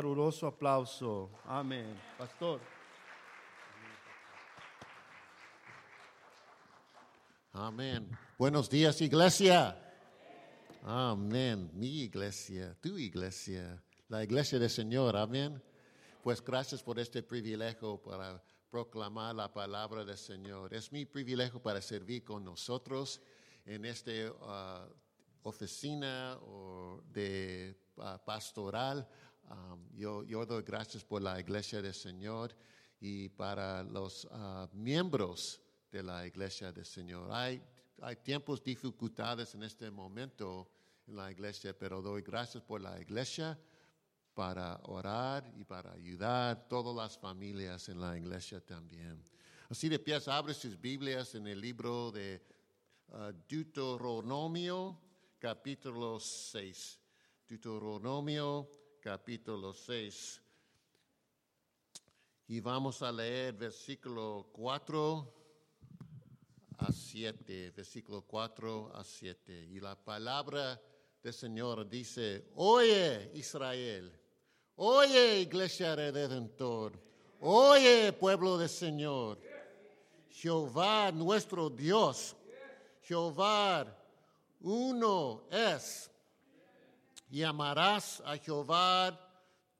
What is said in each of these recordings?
Caluroso aplauso. Amén. Pastor. Amén. Buenos días, iglesia. Amén. Mi iglesia, tu iglesia, la iglesia del Señor. Amén. Pues gracias por este privilegio para proclamar la palabra del Señor. Es mi privilegio para servir con nosotros en esta uh, oficina o de uh, pastoral. Um, yo, doy gracias por la iglesia del Señor y para los uh, miembros de la iglesia del Señor. Hay, hay tiempos dificultades en este momento en la iglesia, pero doy gracias por la iglesia para orar y para ayudar a todas las familias en la iglesia también. Así de pies, abre sus Biblias en el libro de uh, Deuteronomio, capítulo 6. Deuteronomio, capítulo 6. Y vamos a leer versículo 4 a 7, versículo 4 a 7. Y la palabra del Señor dice, oye Israel, oye iglesia redentor, oye pueblo del Señor, Jehová nuestro Dios, Jehová uno es, y amarás a Jehová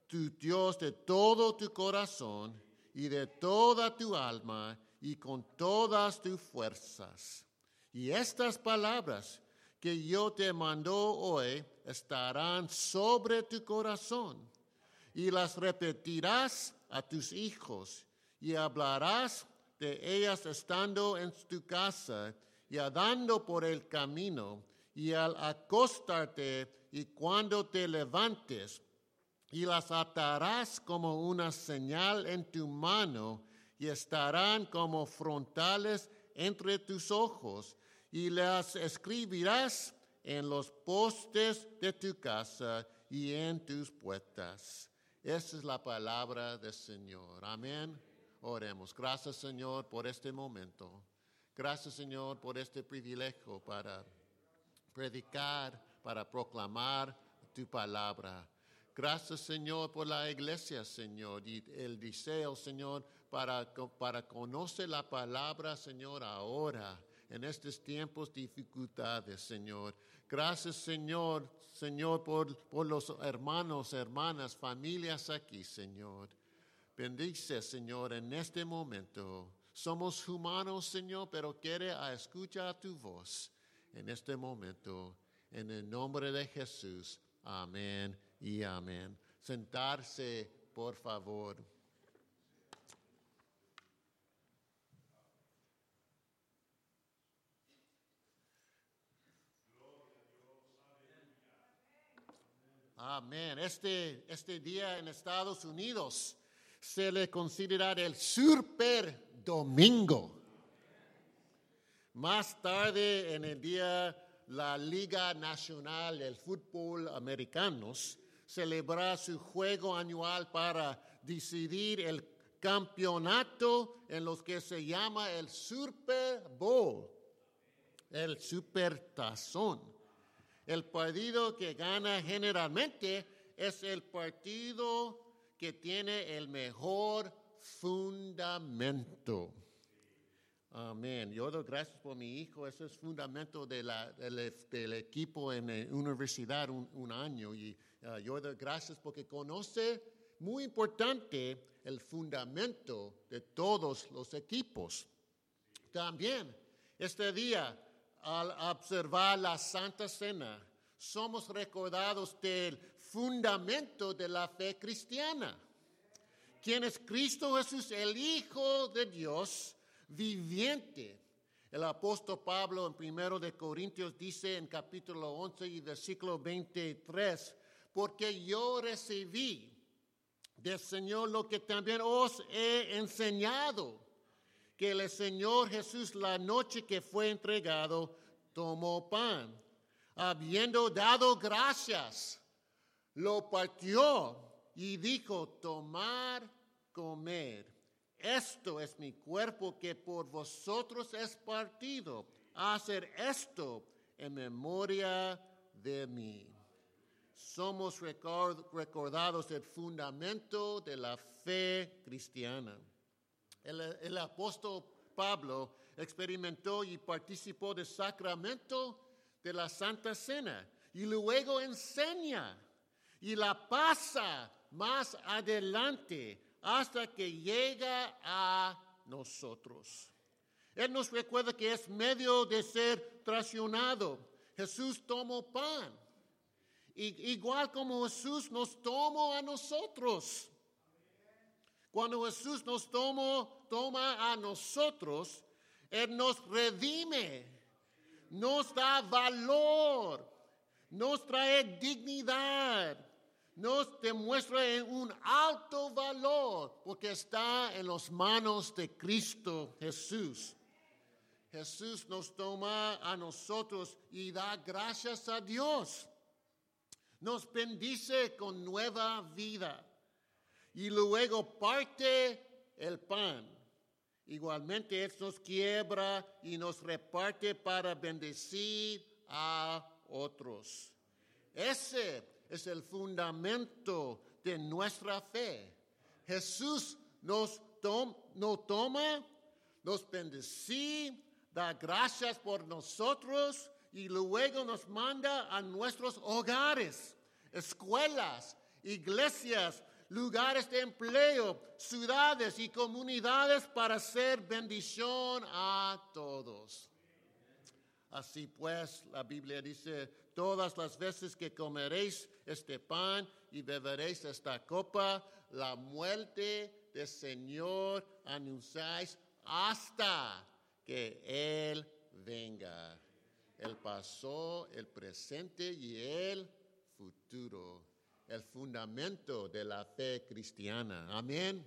tu Dios de todo tu corazón y de toda tu alma y con todas tus fuerzas. Y estas palabras que yo te mando hoy estarán sobre tu corazón y las repetirás a tus hijos y hablarás de ellas estando en tu casa y andando por el camino y al acostarte y cuando te levantes y las atarás como una señal en tu mano y estarán como frontales entre tus ojos y las escribirás en los postes de tu casa y en tus puertas. Esa es la palabra del Señor. Amén. Oremos. Gracias Señor por este momento. Gracias Señor por este privilegio para predicar, para proclamar tu palabra. Gracias Señor por la iglesia Señor y el deseo Señor para, para conocer la palabra, Señor, ahora, en estos tiempos dificultades, Señor. Gracias, Señor, Señor, por, por los hermanos, hermanas, familias aquí, Señor. Bendice, Señor, en este momento. Somos humanos, Señor, pero quiere escuchar tu voz en este momento. En el nombre de Jesús. Amén y amén. Sentarse, por favor. Amén. Este, este día en Estados Unidos se le considera el Super Domingo. Más tarde en el día, la Liga Nacional del Fútbol Americanos celebra su juego anual para decidir el campeonato en los que se llama el Super Bowl, el Super Tazón. El partido que gana generalmente es el partido que tiene el mejor fundamento. Amén. Yo doy gracias por mi hijo. Ese es fundamento del, equipo en la universidad un, año. Y uh, yo doy gracias porque conoce muy importante el fundamento de todos los equipos. También este día al observar la Santa Cena, somos recordados del fundamento de la fe cristiana. ¿Quién es Cristo Jesús, el Hijo de Dios viviente? El apóstol Pablo en primero de Corintios dice en capítulo 11 y versículo 23, porque yo recibí del Señor lo que también os he enseñado que el Señor Jesús la noche que fue entregado tomó pan, habiendo dado gracias, lo partió y dijo, tomar, comer. Esto es mi cuerpo que por vosotros es partido. Hacer esto en memoria de mí. somos record- recordados del fundamento de la fe cristiana. El apóstol Pablo experimentó y participó del sacramento de la Santa Cena y luego enseña y la pasa más adelante hasta que llega a nosotros. Él nos recuerda que es medio de ser traicionado. Jesús tomó pan. Y, igual como Jesús nos tomó a nosotros. Cuando Jesús nos toma a nosotros, Él nos redime, nos da valor, nos trae dignidad, nos demuestra un alto valor, porque está en las manos de Cristo Jesús. Jesús nos toma a nosotros y da gracias a Dios. Nos bendice con nueva vida. Y luego parte el pan. Igualmente Él nos quiebra y nos reparte para bendecir a otros. Ese es el fundamento de nuestra fe. Jesús nos, tom- toma, nos bendice, da gracias por nosotros y luego nos manda a nuestros hogares, escuelas, iglesias, lugares de empleo, ciudades y comunidades para ser bendición a todos. Así pues, la Biblia dice, todas las veces que comeréis este pan y beberéis esta copa, la muerte del Señor anunciáis hasta que Él venga. El pasó, el presente y el futuro. El fundamento de la fe cristiana. Amén.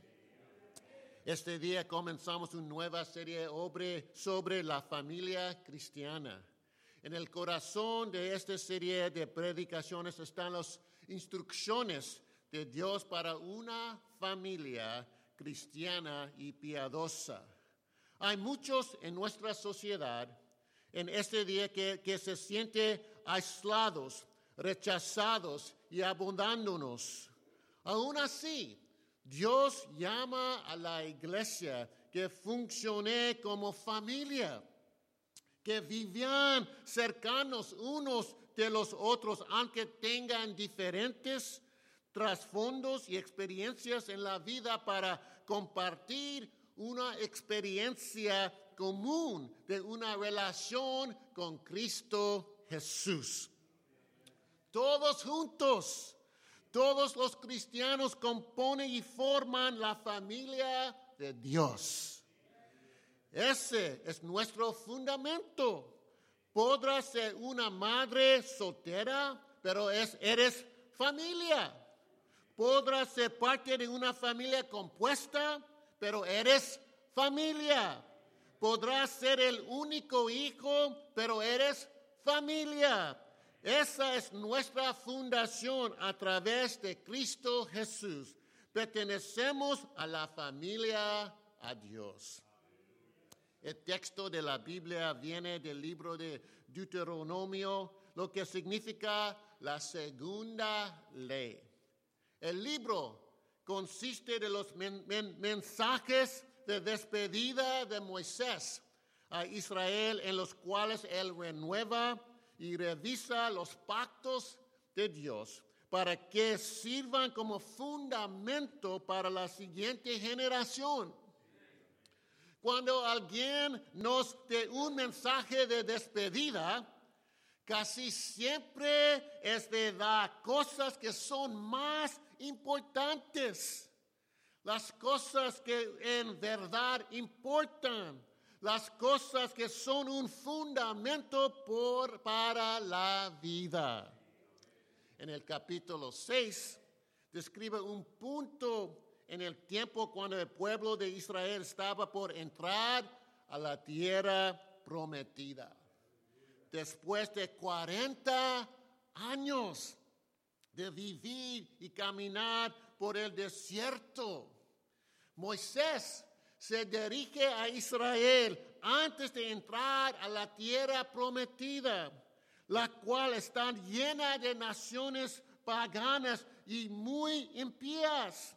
Este día comenzamos una nueva serie obre- sobre la familia cristiana. En el corazón de esta serie de predicaciones están las instrucciones de Dios para una familia cristiana y piadosa. Hay muchos en nuestra sociedad en este día que, que se sienten aislados, rechazados y abandonándonos. Aún así, Dios llama a la iglesia que funcione como familia, que vivan cercanos unos de los otros, aunque tengan diferentes trasfondos y experiencias en la vida para compartir una experiencia común de una relación con Cristo Jesús. Todos juntos, todos los cristianos componen y forman la familia de Dios. Ese es nuestro fundamento. Podrás ser una madre soltera, pero es, eres familia. Podrás ser parte de una familia compuesta, pero eres familia. Podrás ser el único hijo, pero eres familia. Esa es nuestra fundación a través de Cristo Jesús. Pertenecemos a la familia a Dios. El texto de la Biblia viene del libro de Deuteronomio, lo que significa la segunda ley. El libro consiste de los men- men- mensajes de despedida de Moisés a Israel en los cuales él renueva y revisa los pactos de Dios para que sirvan como fundamento para la siguiente generación. Cuando alguien nos dé un mensaje de despedida, casi siempre es de dar cosas que son más importantes, las cosas que en verdad importan, las cosas que son un fundamento por, para la vida. En el capítulo 6 describe un punto en el tiempo cuando el pueblo de Israel estaba por entrar a la tierra prometida. Después de 40 años de vivir y caminar por el desierto, Moisés se dirige a Israel antes de entrar a la tierra prometida, la cual está llena de naciones paganas y muy impías.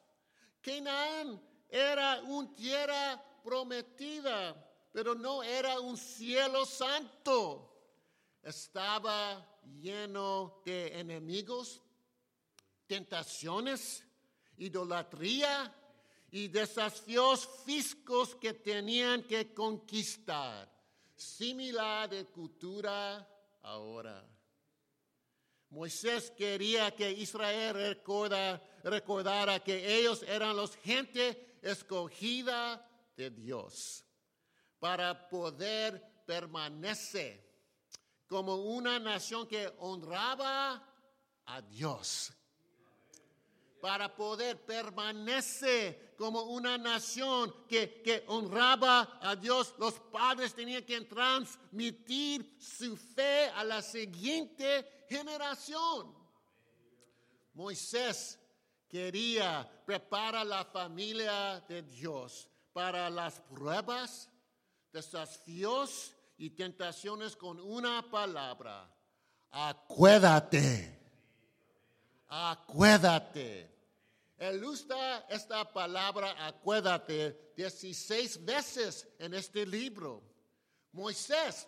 Canaán era una tierra prometida, pero no era un cielo santo. Estaba lleno de enemigos, tentaciones, idolatría y desafíos físicos que tenían que conquistar. Similar de cultura ahora. Moisés quería que Israel recordara que ellos eran los gente escogida de Dios para poder permanecer como una nación que honraba a Dios para poder permanecer como una nación que, honraba a Dios, los padres tenían que transmitir su fe a la siguiente generación. Moisés quería preparar la familia de Dios para las pruebas, desafíos y tentaciones con una palabra. Acuérdate acuérdate. Él usa esta palabra acuérdate 16 veces en este libro. Moisés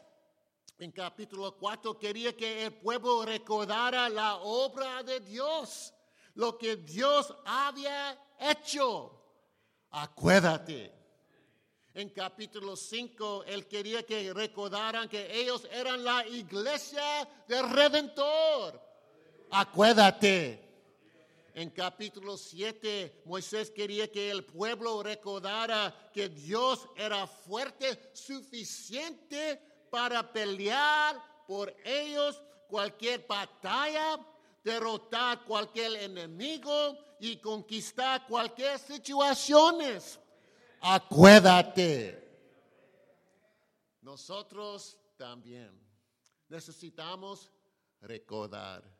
en capítulo 4 quería que el pueblo recordara la obra de Dios, lo que Dios había hecho. Acuérdate. En capítulo 5, él quería que recordaran que ellos eran la iglesia del Redentor acuérdate. En capítulo 7, Moisés quería que el pueblo recordara que Dios era fuerte, suficiente para pelear por ellos cualquier batalla, derrotar cualquier enemigo y conquistar cualquier situación. Acuérdate. Nosotros también necesitamos recordar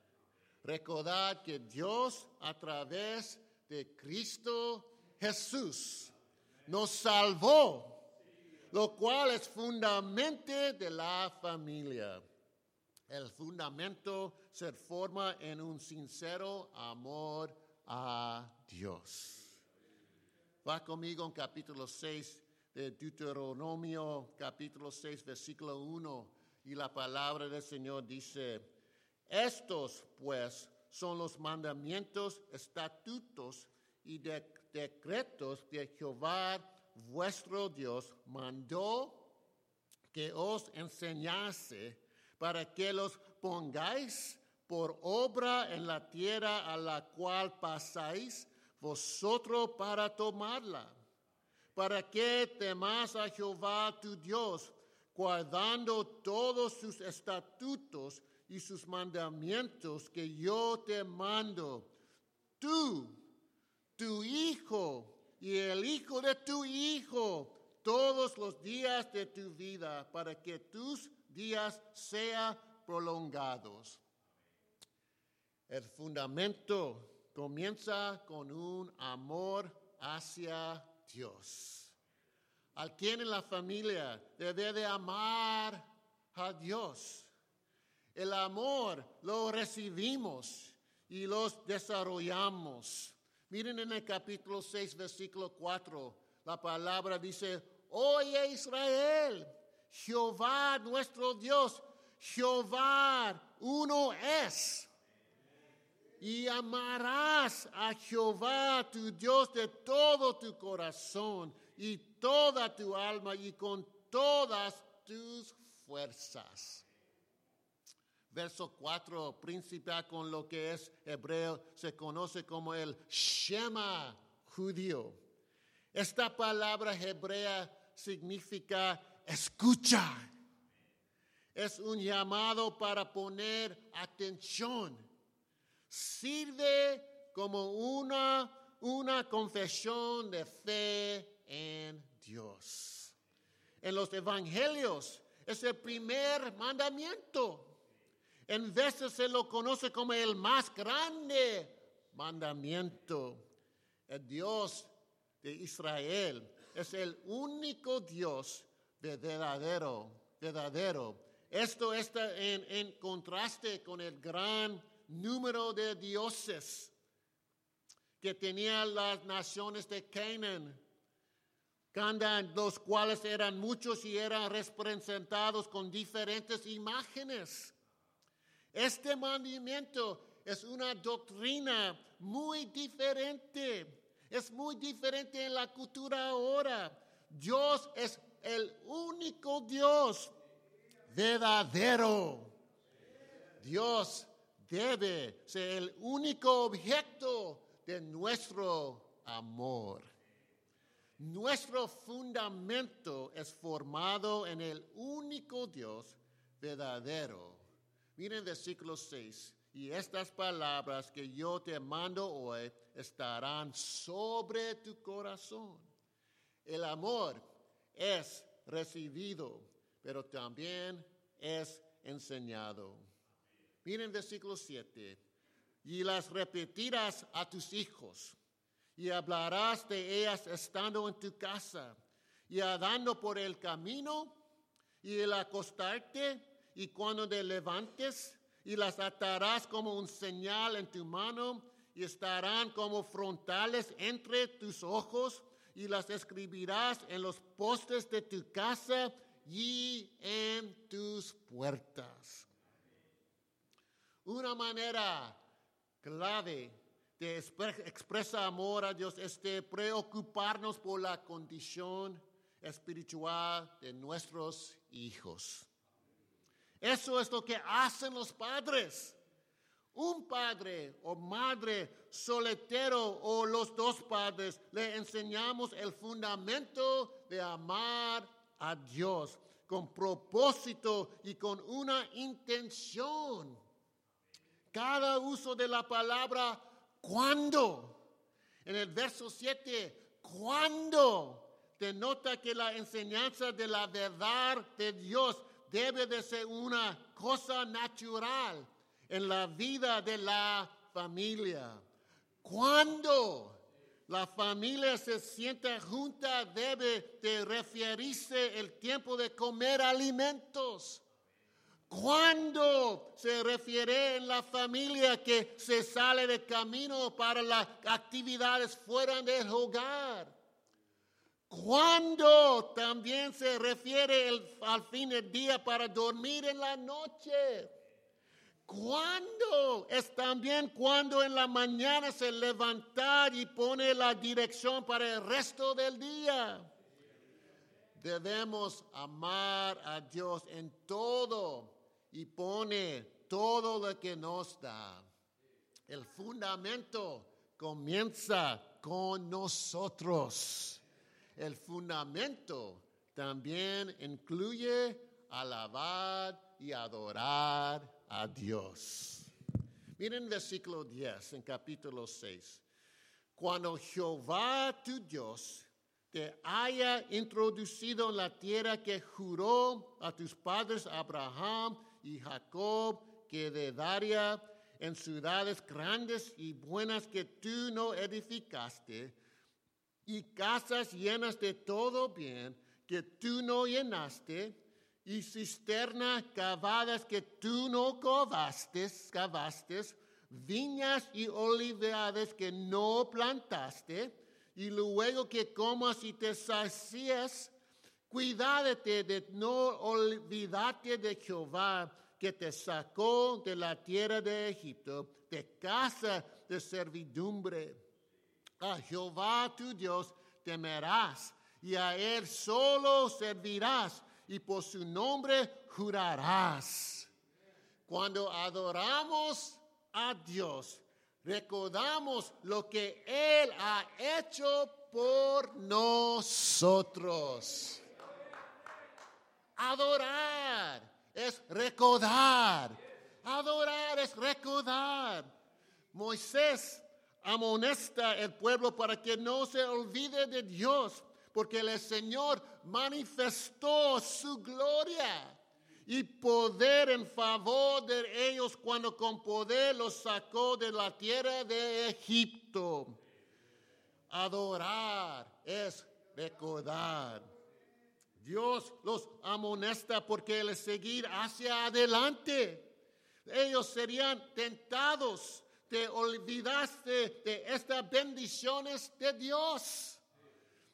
Recordad que Dios a través de Cristo Jesús nos salvó, lo cual es fundamento de la familia. El fundamento se forma en un sincero amor a Dios. Va conmigo en capítulo 6 de Deuteronomio, capítulo 6, versículo 1, y la palabra del Señor dice, estos, pues, son los mandamientos, estatutos y decretos que Jehová vuestro Dios mandó que os enseñase para que los pongáis por obra en la tierra a la cual pasáis vosotros para tomarla, para que temas a Jehová tu Dios, guardando todos sus estatutos y sus mandamientos que yo te mando, tú, tu hijo y el hijo de tu hijo, todos los días de tu vida, para que tus días sean prolongados. El fundamento comienza con un amor hacia Dios. Al quien en la familia debe de amar a Dios el amor lo recibimos y los desarrollamos. Miren en el capítulo 6, versículo 4, la palabra dice, oye Israel, Jehová nuestro Dios, Jehová uno es. Y amarás a Jehová tu Dios de todo tu corazón y toda tu alma y con todas tus fuerzas verso 4 principal con lo que es hebreo se conoce como el Shema judío. Esta palabra hebrea significa escucha. Es un llamado para poner atención. Sirve como una, una confesión de fe en Dios. En los evangelios es el primer mandamiento. En veces se lo conoce como el más grande mandamiento. El Dios de Israel es el único Dios verdadero, verdadero. Esto está en, contraste con el gran número de dioses que tenían las naciones de Canaán, los cuales eran muchos y eran representados con diferentes imágenes. Este mandamiento es una doctrina muy diferente. Es muy diferente en la cultura ahora. Dios es el único Dios verdadero. Dios debe ser el único objeto de nuestro amor. Nuestro fundamento es formado en el único Dios verdadero. Miren versículo 6. Y estas palabras que yo te mando hoy estarán sobre tu corazón. El amor es recibido, pero también es enseñado. Miren versículo 7. Y las repetirás a tus hijos, y hablarás de ellas estando en tu casa, y andando por el camino, y el acostarte, y cuando te levantes, y las atarás como un señal en tu mano, y estarán como frontales entre tus ojos, y las escribirás en los postes de tu casa y en tus puertas. Una manera clave de expresar amor a Dios es de preocuparnos por la condición espiritual de nuestros hijos. Eso es lo que hacen los padres. Un padre o madre soltero o los dos padres le enseñamos el fundamento de amar a Dios con propósito y con una intención cada uso de la palabra cuando. En el verso 7, cuando denota que la enseñanza de la verdad de Dios debe de ser una cosa natural en la vida de la familia. Cuando la familia se sienta junta debe de referirse el tiempo de comer alimentos cuando se refiere en la familia que se sale de camino para las actividades fuera del hogar? Cuando también se refiere al fin del día para dormir en la noche? ¿Cuándo? Es también cuando en la mañana se levanta y pone la dirección para el resto del día. Debemos amar a Dios en todo y pone todo lo que nos da. El fundamento comienza con nosotros. El fundamento también incluye alabar y adorar a Dios. Miren versículo 10 en capítulo 6. Cuando Jehová tu Dios te haya introducido en la tierra que juró a tus padres Abraham, y Jacob que de daría en ciudades grandes y buenas que tú no edificaste, y casas llenas de todo bien que tú no llenaste, y cisternas cavadas que tú no cavaste, cavaste viñas y olivares que no plantaste, y luego que comas y te sacies, Cuídate de no olvidarte de Jehová que te sacó de la tierra de Egipto, de casa de servidumbre. A Jehová tu Dios temerás y a Él solo servirás y por su nombre jurarás. Cuando adoramos a Dios, recordamos lo que Él ha hecho por nosotros. Adorar es recordar. Adorar es recordar. Moisés amonesta el pueblo para que no se olvide de Dios, porque el Señor manifestó su gloria y poder en favor de ellos cuando con poder los sacó de la tierra de Egipto. Adorar es recordar. Dios los amonesta porque el seguir hacia adelante. ellos serían tentados. Te olvidaste de estas bendiciones de Dios.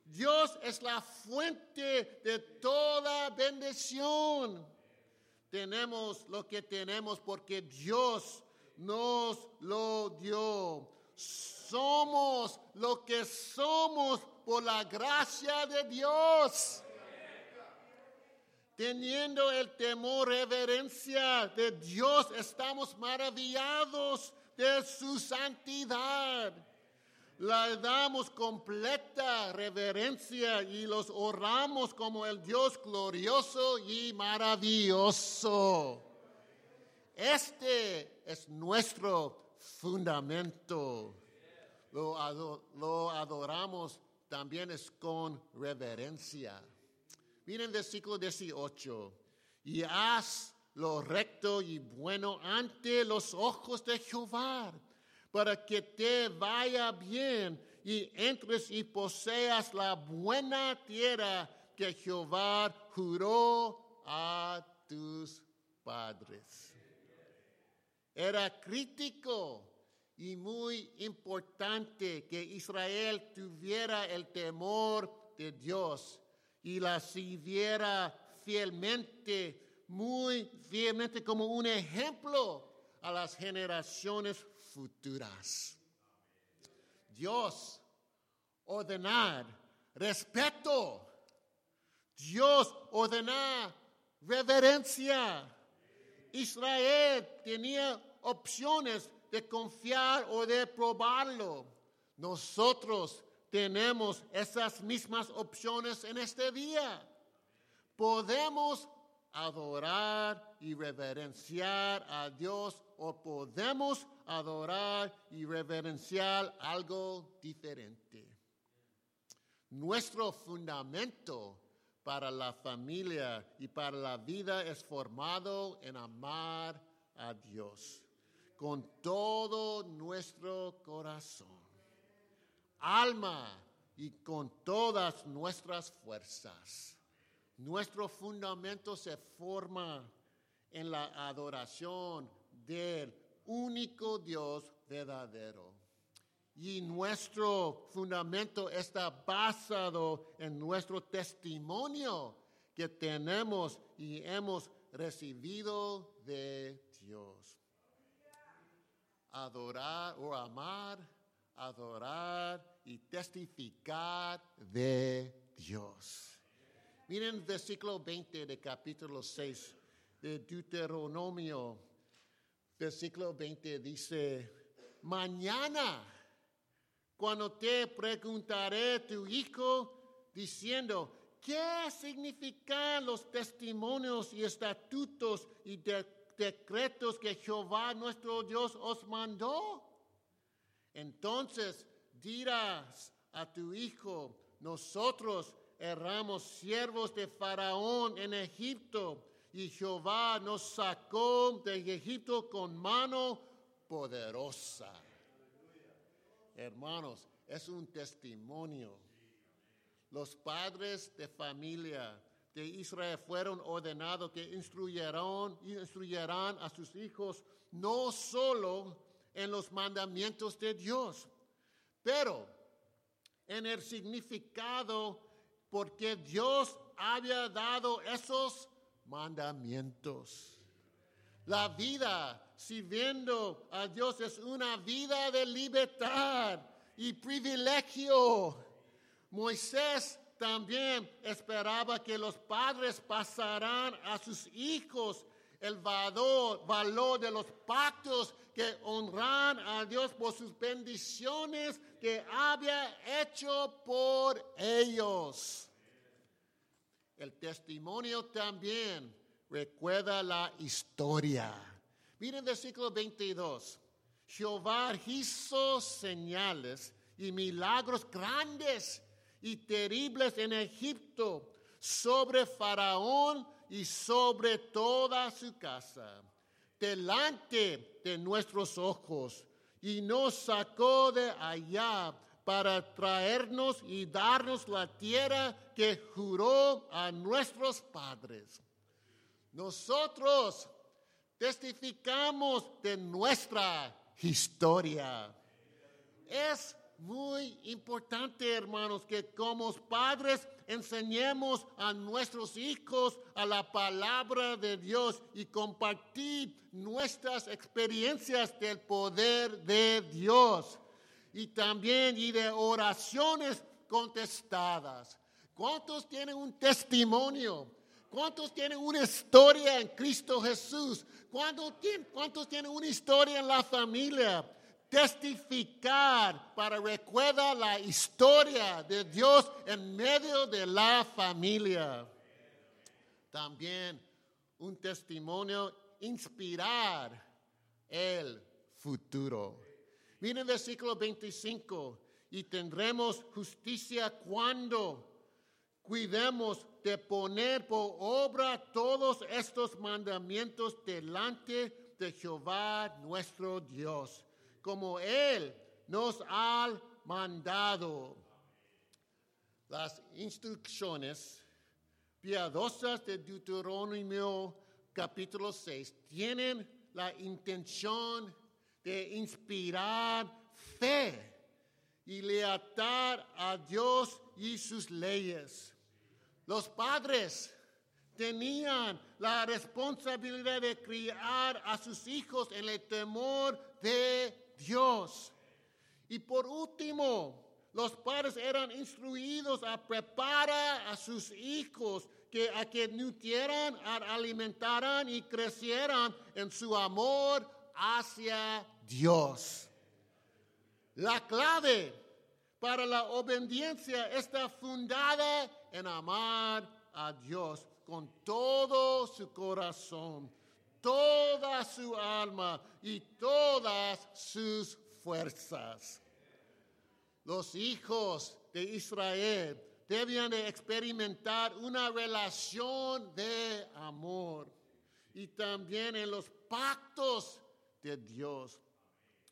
Dios es la fuente de toda bendición. Tenemos lo que tenemos porque Dios nos lo dio. Somos lo que somos por la gracia de Dios. Teniendo el temor, reverencia de Dios, estamos maravillados de su santidad. Le damos completa reverencia y los honramos como el Dios glorioso y maravilloso. Este es nuestro fundamento. Lo, adoramos también es con reverencia. Miren versículo 18. Y haz lo recto y bueno ante los ojos de Jehová, para que te vaya bien y entres y poseas la buena tierra que Jehová juró a tus padres. Era crítico y muy importante que Israel tuviera el temor de Dios y la sirviera fielmente, muy fielmente como un ejemplo a las generaciones futuras. Dios ordenar respeto. Dios ordenar reverencia. Israel tenía opciones de confiar o de probarlo. Nosotros tenemos esas mismas opciones en este día. Podemos adorar y reverenciar a Dios o podemos adorar y reverenciar algo diferente. Nuestro fundamento para la familia y para la vida es formado en amar a Dios con todo nuestro corazón alma y con todas nuestras fuerzas. Nuestro fundamento se forma en la adoración del único Dios verdadero. Y nuestro fundamento está basado en nuestro testimonio que tenemos y hemos recibido de Dios. Adorar o amar, adorar y testificar de Dios. Miren versículo 20 de capítulo 6 de Deuteronomio. Versículo 20 dice, mañana, cuando te preguntaré tu hijo, diciendo, ¿qué significan los testimonios y estatutos y decretos que Jehová nuestro Dios os mandó? Entonces dirás a tu hijo, nosotros erramos siervos de Faraón en Egipto y Jehová nos sacó de Egipto con mano poderosa. Hermanos, es un testimonio. Los padres de familia de Israel fueron ordenados que instruyeron, instruyerán a sus hijos no solo en los mandamientos de Dios, pero en el significado porque Dios había dado esos mandamientos. La vida sirviendo a Dios es una vida de libertad y privilegio. Moisés también esperaba que los padres pasaran a sus hijos el valor, valor de los pactos que honran a Dios por sus bendiciones que había hecho por ellos. El testimonio también recuerda la historia. Miren versículo 22. Jehová hizo señales y milagros grandes y terribles en Egipto sobre Faraón y sobre toda su casa delante de nuestros ojos y nos sacó de allá para traernos y darnos la tierra que juró a nuestros padres. Nosotros testificamos de nuestra historia. Es muy importante, hermanos, que como padres enseñemos a nuestros hijos a la palabra de Dios y compartir nuestras experiencias del poder de Dios y también y de oraciones contestadas. ¿Cuántos tienen un testimonio? ¿Cuántos tienen una historia en Cristo Jesús? ¿Cuántos tienen una historia en la familia? Testificar para recuerda la historia de Dios en medio de la familia. También un testimonio inspirar el futuro. Miren el versículo 25, y tendremos justicia cuando cuidemos de poner por obra todos estos mandamientos delante de Jehová nuestro Dios como Él nos ha mandado. Las instrucciones piadosas de Deuteronomio capítulo 6 tienen la intención de inspirar fe y lealtad a Dios y sus leyes. Los padres tenían la responsabilidad de criar a sus hijos en el temor de Dios. Y por último, los padres eran instruidos a preparar a sus hijos que a que nutrieran, alimentaran y crecieran en su amor hacia Dios. La clave para la obediencia está fundada en amar a Dios con todo su corazón toda su alma y todas sus fuerzas. Los hijos de Israel debían de experimentar una relación de amor y también en los pactos de Dios.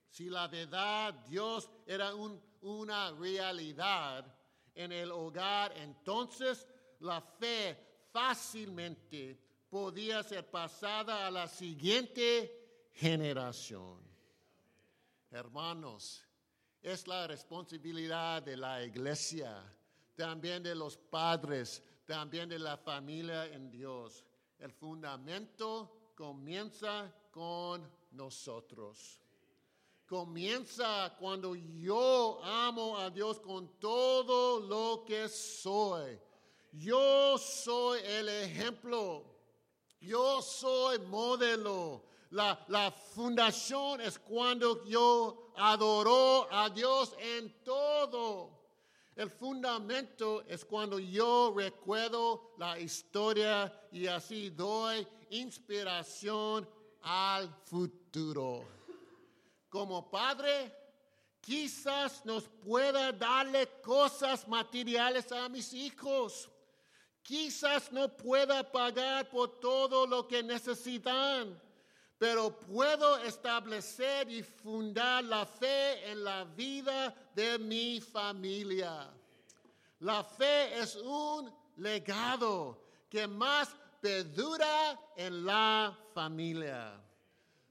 Si la verdad Dios era una realidad en el hogar, entonces la fe fácilmente podía ser pasada a la siguiente generación. Hermanos, es la responsabilidad de la iglesia, también de los padres, también de la familia en Dios. El fundamento comienza con nosotros. Comienza cuando yo amo a Dios con todo lo que soy. Yo soy el ejemplo yo soy modelo. La, fundación es cuando yo adoro a Dios en todo. El fundamento es cuando yo recuerdo la historia y así doy inspiración al futuro. Como padre, quizás nos pueda darle cosas materiales a mis hijos. Quizás no pueda pagar por todo lo que necesitan, pero puedo establecer y fundar la fe en la vida de mi familia. La fe es un legado que más perdura en la familia.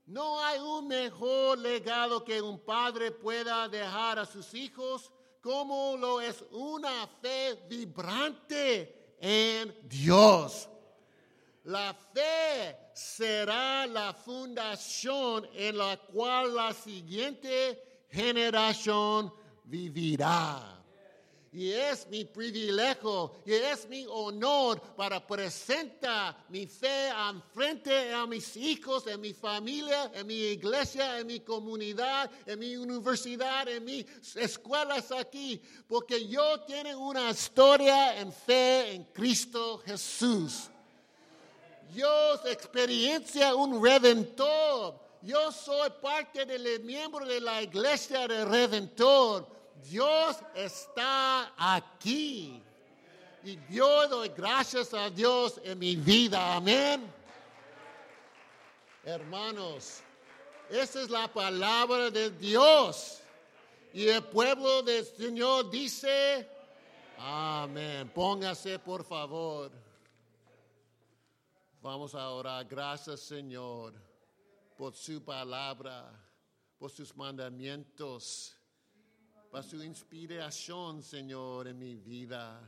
No hay un mejor legado que un padre pueda dejar a sus hijos como lo es una fe vibrante en Dios. La fe será la fundación en la cual la siguiente generación vivirá. Y es mi privilegio y es mi honor para presentar mi fe en frente a mis hijos, en mi familia, en mi iglesia, en mi comunidad, en mi universidad, en mis escuelas aquí, porque yo tengo una historia en fe en Cristo Jesús. Yo experiencia un redentor. Yo soy parte del miembro de la iglesia del redentor Dios está aquí. Y yo doy gracias a Dios en mi vida. Amén. Hermanos, esa es la palabra de Dios. Y el pueblo del Señor dice, amén. Póngase por favor. Vamos a orar. Gracias Señor. por su palabra, por sus mandamientos, por su inspiración, Señor, en mi vida.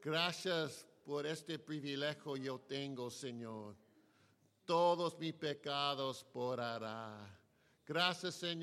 Gracias por este privilegio yo tengo, Señor. Todos mis pecados porará. Gracias, Señor.